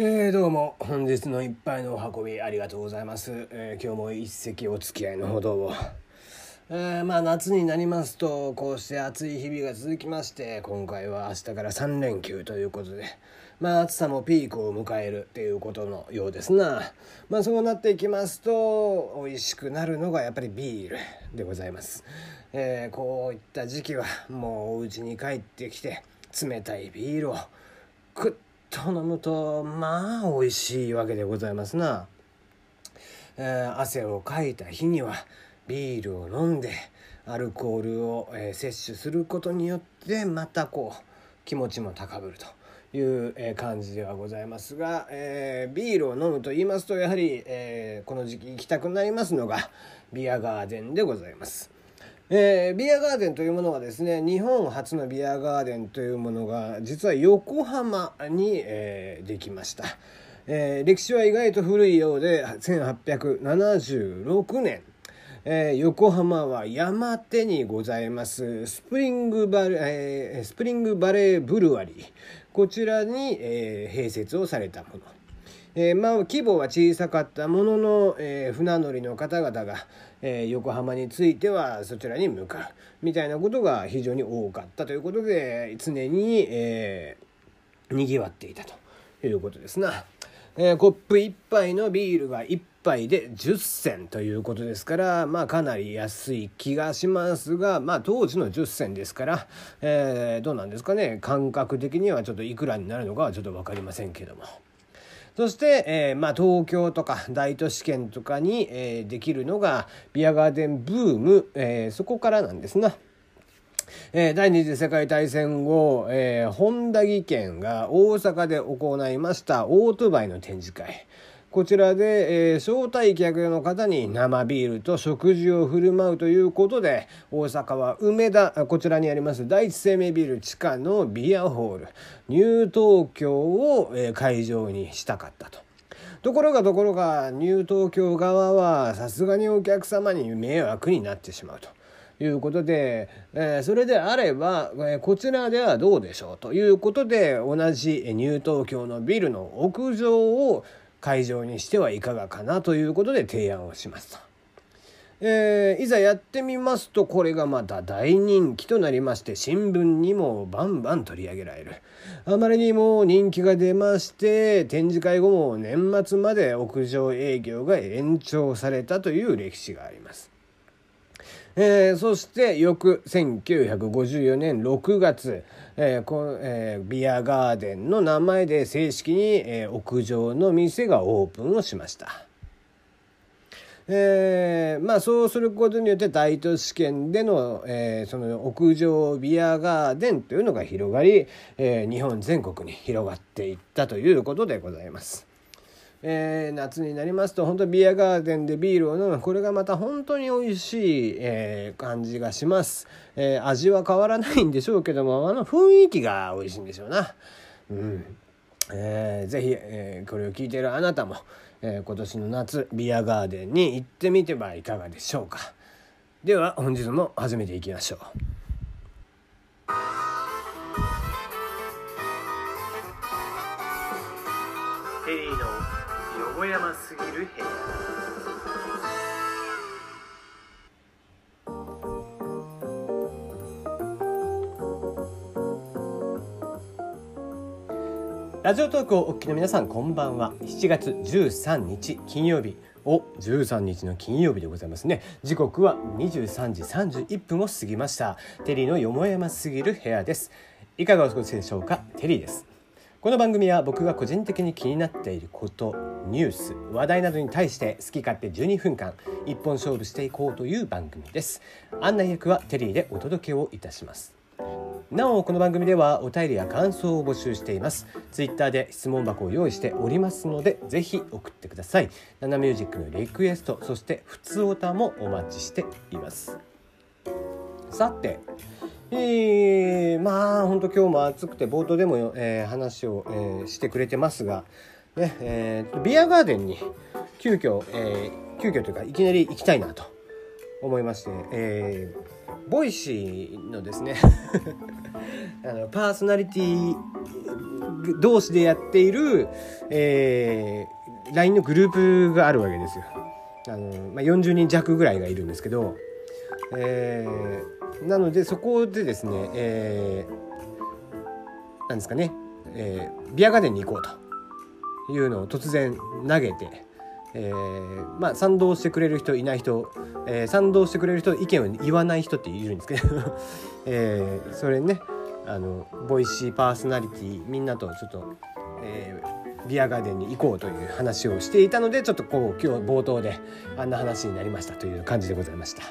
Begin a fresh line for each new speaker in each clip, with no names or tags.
えー、どうも本日の一杯のお運びありがとうございます、えー、今日も一席お付き合いのほどを、えー、まあ夏になりますとこうして暑い日々が続きまして今回は明日から3連休ということでまあ暑さもピークを迎えるっていうことのようですな。まあそうなっていきますと美味しくなるのがやっぱりビールでございます、え、こういった時期はもうお家に帰ってきて冷たいビールをくっと飲むとまあ美味しいわけでございますな、えー、汗をかいた日にはビールを飲んでアルコールを、えー、摂取することによってまたこう気持ちも高ぶるという、えー、感じではございますが、えー、ビールを飲むと言いますとやはり、えー、この時期行きたくなりますのがビアガーデンでございます。えー、ビアガーデンというものはですね日本初のビアガーデンというものが実は横浜に、えー、できました、えー、歴史は意外と古いようで1876年。えー、横浜は山手にございます。スプリングバレ,、えー、スプリングバレーブルワリー。こちらに、えー、併設をされたもの。えー、まあ規模は小さかったものの、えー、船乗りの方々が、えー、横浜についてはそちらに向かうみたいなことが非常に多かったということで常に、えー、にぎわっていたということですな。えー、コップ1杯のビールが1杯で10銭ということですからまあかなり安い気がしますがまあ当時の10銭ですから、えー、どうなんですかね感覚的にはちょっといくらになるのかはちょっと分かりませんけども。そして、えー、まあ、東京とか大都市圏とかに、えー、できるのがビアガーデンブーム、えー、そこからなんですな。え、第二次世界大戦後、え、本田技研が大阪で行いましたオートバイの展示会。こちらで、えー、招待客の方に生ビールと食事を振る舞うということで大阪は梅田こちらにあります第一生命ビル地下のビアホールニュー東京を、えー、会場にしたかったと。ところがところがニュー東京側はさすがにお客様に迷惑になってしまうと。いうことで、えー、それであれば、えー、こちらではどうでしょうということで同じニュー東京のビルの屋上を会場にしてはいかがかなということで提案をしますと。えー、いざやってみますとこれがまた大人気となりまして新聞にもバンバン取り上げられるあまりにも人気が出まして展示会後も年末まで屋上営業が延長されたという歴史があります。えー、そして翌1954年6月、えーこえー、ビアガーデンの名前で正式に、えー、屋上の店がオープンをしました。えー、まあそうすることによって大都市圏での,、えー、その屋上ビアガーデンというのが広がり、えー、日本全国に広がっていったということでございます。えー、夏になりますと本当ビアガーデンでビールを飲む。これがまた本当に美味しい、えー、感じがします、えー、味は変わらないんでしょうけどもあの雰囲気が美味しいんでしょうな。うん。えー、ぜひ、えー、これを聞いているあなたも、えー、今年の夏ビアガーデンに行ってみてはいかがでしょうか。では本日も始めていきましょう。
テリーの小山すぎる部屋
ラジオトークをお聞きの皆さんこんばんは7月13日金曜日お13日の金曜日でございますね時刻は23時31分を過ぎましたテリーのよもやますぎる部屋ですいかがお過ごしでしょうかテリーですこの番組は僕が個人的に気になっていることニュース話題などに対して好き勝手12分間一本勝負していこうという番組です。案内役はテリーでお届けをいたします。なおこの番組ではお便りや感想を募集しています。ツイッターで質問箱を用意しておりますのでぜひ送ってください。ナナミュージックのリクエストそして普通オタもお待ちしています。さてえー、まあ本当今日も暑くて冒頭でも、えー、話を、えー、してくれてますが、ねえー、ビアガーデンに急遽、えー、急遽というかいきなり行きたいなと思いまして、えー、 Voicy のですね あのパーソナリティ同士でやっている、えー、LINE のグループがあるわけですよ。あのまあ、40人弱ぐらいがいるんですけど、えー、なのでそこでですね、えー、なんですかね、えー、ビアガーデンに行こうというのを突然投げて、えー、まあ賛同してくれる人いない人、えー、賛同してくれる人意見を言わない人っているんですけど、えー、それねあのボイシーパーソナリティみんなとちょっと、えー、ビアガーデンに行こうという話をしていたのでちょっとこう今日冒頭であんな話になりましたという感じでございました。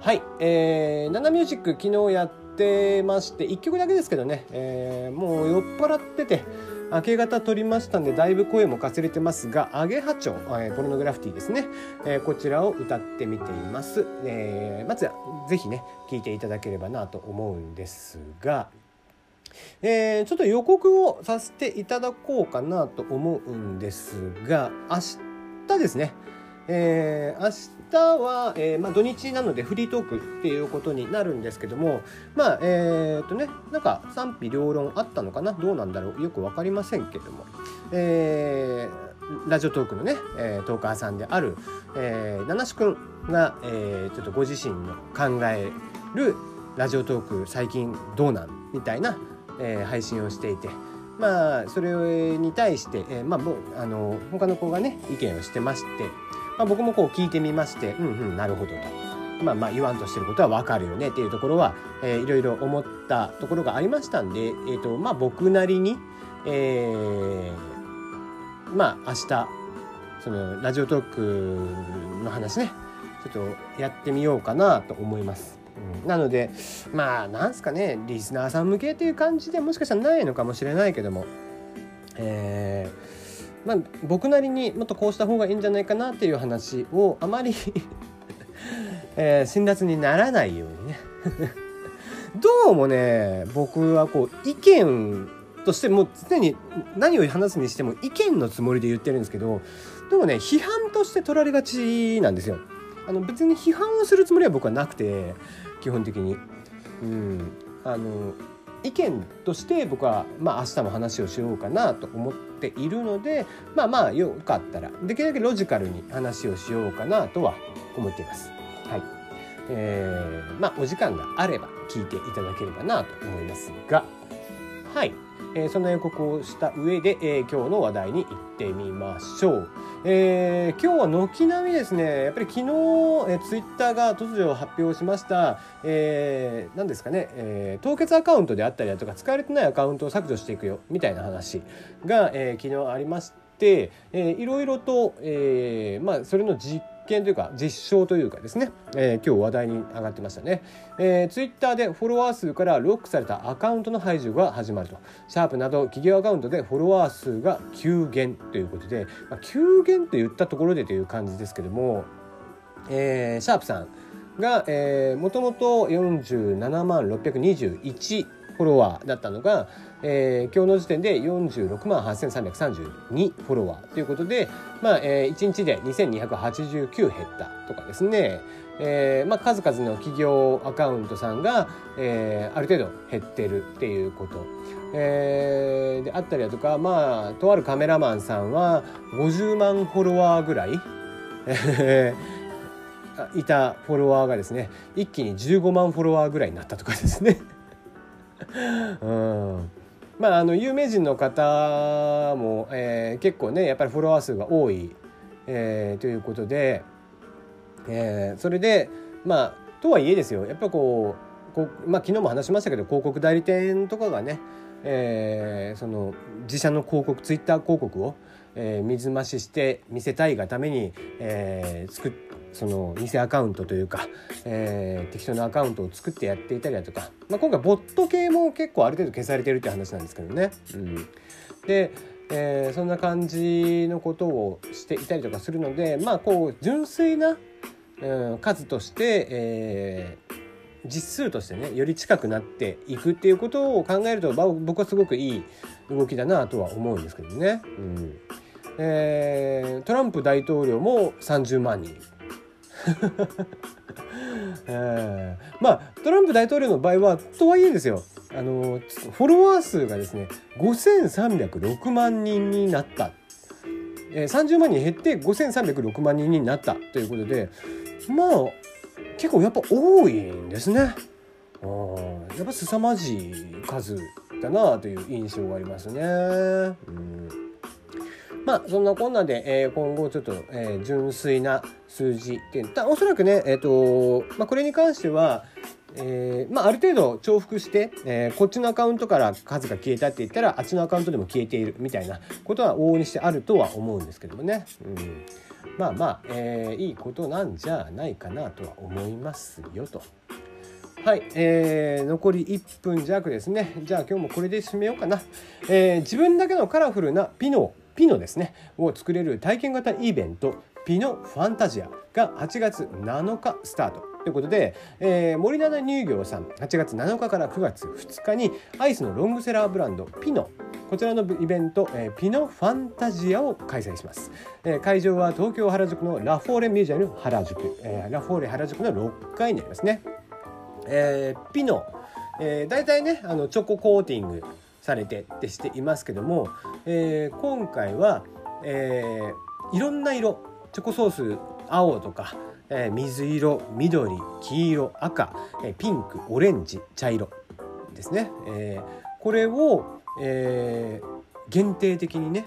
はい、えー、ナナミュージック昨日やってまして1曲だけですけどね、えー、もう酔っ払ってて明け方撮りましたんでだいぶ声もかすれてますが「アゲハチョウ」えー、ポルノグラフィティですね、えー、こちらを歌ってみています、えー、まずはぜひね聴いていただければなと思うんですが。えー、ちょっと予告をさせていただこうかなと思うんですが明日ですね、えー、明日は、えーまあ、土日なのでフリートークっていうことになるんですけどもまあえっ、とねなんか賛否両論あったのかな？どうなんだろう？よく分かりませんけども、えー、ラジオトークのね、えー、トーカーさんである、えー、七志くんが、えー、ちょっとご自身の考えるラジオトーク最近どうなん？みたいなえー、配信をしていてまあそれに対して、えー、まああの他の子がね意見をしてまして、まあ、僕もこう聞いてみましてうんうんなるほどと。まあまあ言わんとしてることはわかるよねっていうところは、えー、いろいろ思ったところがありましたんで、えーとまあ、僕なりに、えー、まあ明日そのラジオトークの話ねちょっとやってみようかなと思います。なのでまあなんすかねリスナーさん向けっていう感じでもしかしたらないのかもしれないけどもえー、まあ僕なりにもっとこうした方がいいんじゃないかなっていう話をあまりえー、辛辣にならないようにねどうもね僕はこう意見としてもう常に何を話すにしても意見のつもりで言ってるんですけどでもね批判として取られがちなんですよ。あの別に批判をするつもりは僕はなくて基本的に。うん、あの意見として僕は、まあ、明日も話をしようかなと思っているのでまあまあよかったらできるだけロジカルに話をしようかなとは思っています。はいえー、まあお時間があれば聞いていただければなと思いますがはい、えー、そんな予告をした上で、えー、今日の話題に行ってみましょう。えー、今日は軒並みですね、やっぱり昨日、えー、ツイッターが突如発表しました、えー、何ですかね、えー、凍結アカウントであったりだとか、使われてないアカウントを削除していくよ、みたいな話が、えー、昨日ありまして、えー、いろいろと、えー、まあ、それの実験というか実証というかですね、えー、今日話題に上がってましたね、えー、ツイッターでフォロワー数からロックされたアカウントの排除が始まると。シャープなど企業アカウントでフォロワー数が急減ということで、まあ、急減と言ったところでという感じですけども、えー、シャープさんがもともと47万621フォロワーだったのが、えー、今日の時点で46万8332フォロワーということで、まあえー、1日で2289減ったとかですね、えーまあ、数々の企業アカウントさんが、えー、ある程度減ってるっていうこと、えー、であったりだとか、まあ、とあるカメラマンさんは50万フォロワーぐらい、いたフォロワーがですね一気に15万フォロワーぐらいになったとかですね。うん。まあ、あの有名人の方も、えー、結構ねやっぱりフォロワー数が多い、えー、ということで、えー、それでまあとはいえですよ。やっぱこうこう、まあ、昨日も話しましたけど広告代理店とかがね、えー、その自社の広告ツイッター広告を、えー、水増しして見せたいがために、えー、作ってその偽アカウントというか、えー、適当なアカウントを作ってやっていたりだとか、まあ、今回ボット系も結構ある程度消されてるっていう話なんですけどね。うん、で、えー、そんな感じのことをしていたりとかするのでまあこう純粋な、うん、数として、えー、実数としてねより近くなっていくっていうことを考えると僕はすごくいい動きだなとは思うんですけどね。うんえー、トランプ大統領も30万人 まあトランプ大統領の場合はとはいえですよ。あのフォロワー数がですね5306万人になった、えー、30万人減って5306万人になった。ということでまあ結構やっぱ多いんですね。やっぱ凄まじい数だなという印象がありますね。うん。まあそんなこんなで、えー、今後ちょっと、えー、純粋な数字っておそらくね、えーとまあ、これに関しては、えーまあ、ある程度重複して、えー、こっちのアカウントから数が消えたって言ったらあっちのアカウントでも消えているみたいなことは往々にしてあるとは思うんですけどもね、うん、まあまあ、えー、いいことなんじゃないかなとは思いますよと。はい、えー、残り1分弱ですね。じゃあ今日もこれで締めようかな。えー、自分だけのカラフルなピノピノですねを作れる体験型イベントピノファンタジアが8月7日スタート。ということで、えー、森七乳業さん8月7日から9月2日にアイスのロングセラーブランドピノ。こちらのイベント、えー、ピノファンタジアを開催します、えー、会場は東京原宿のラフォーレミュージアム原宿、えー、ラフォーレ原宿の6階になりますね、えー、ピノ、えー、大体ねあのチョココーティングされてってしていますけども、えー、今回は、えー、いろんな色チョコソース青とか、えー、水色緑黄色赤、えー、ピンクオレンジ茶色ですね、えー、これを、えー、限定的にね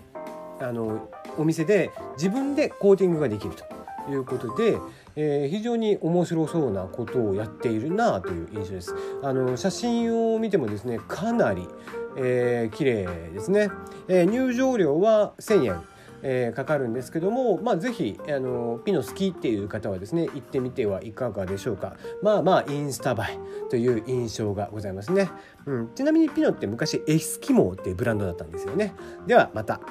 あのお店で自分でコーティングができるということで、えー、非常に面白そうなことをやっているなという印象です。あの写真を見てもですねかなり、えー、綺麗ですね、えー、入場料は1000円。えー、かかるんですけども、まあ、ぜひあのピノ好きっていう方はですね行ってみてはいかがでしょうか。まあまあインスタ映えという印象がございますね、うん、ちなみにピノって昔エスキモーっていうブランドだったんですよね。ではまた。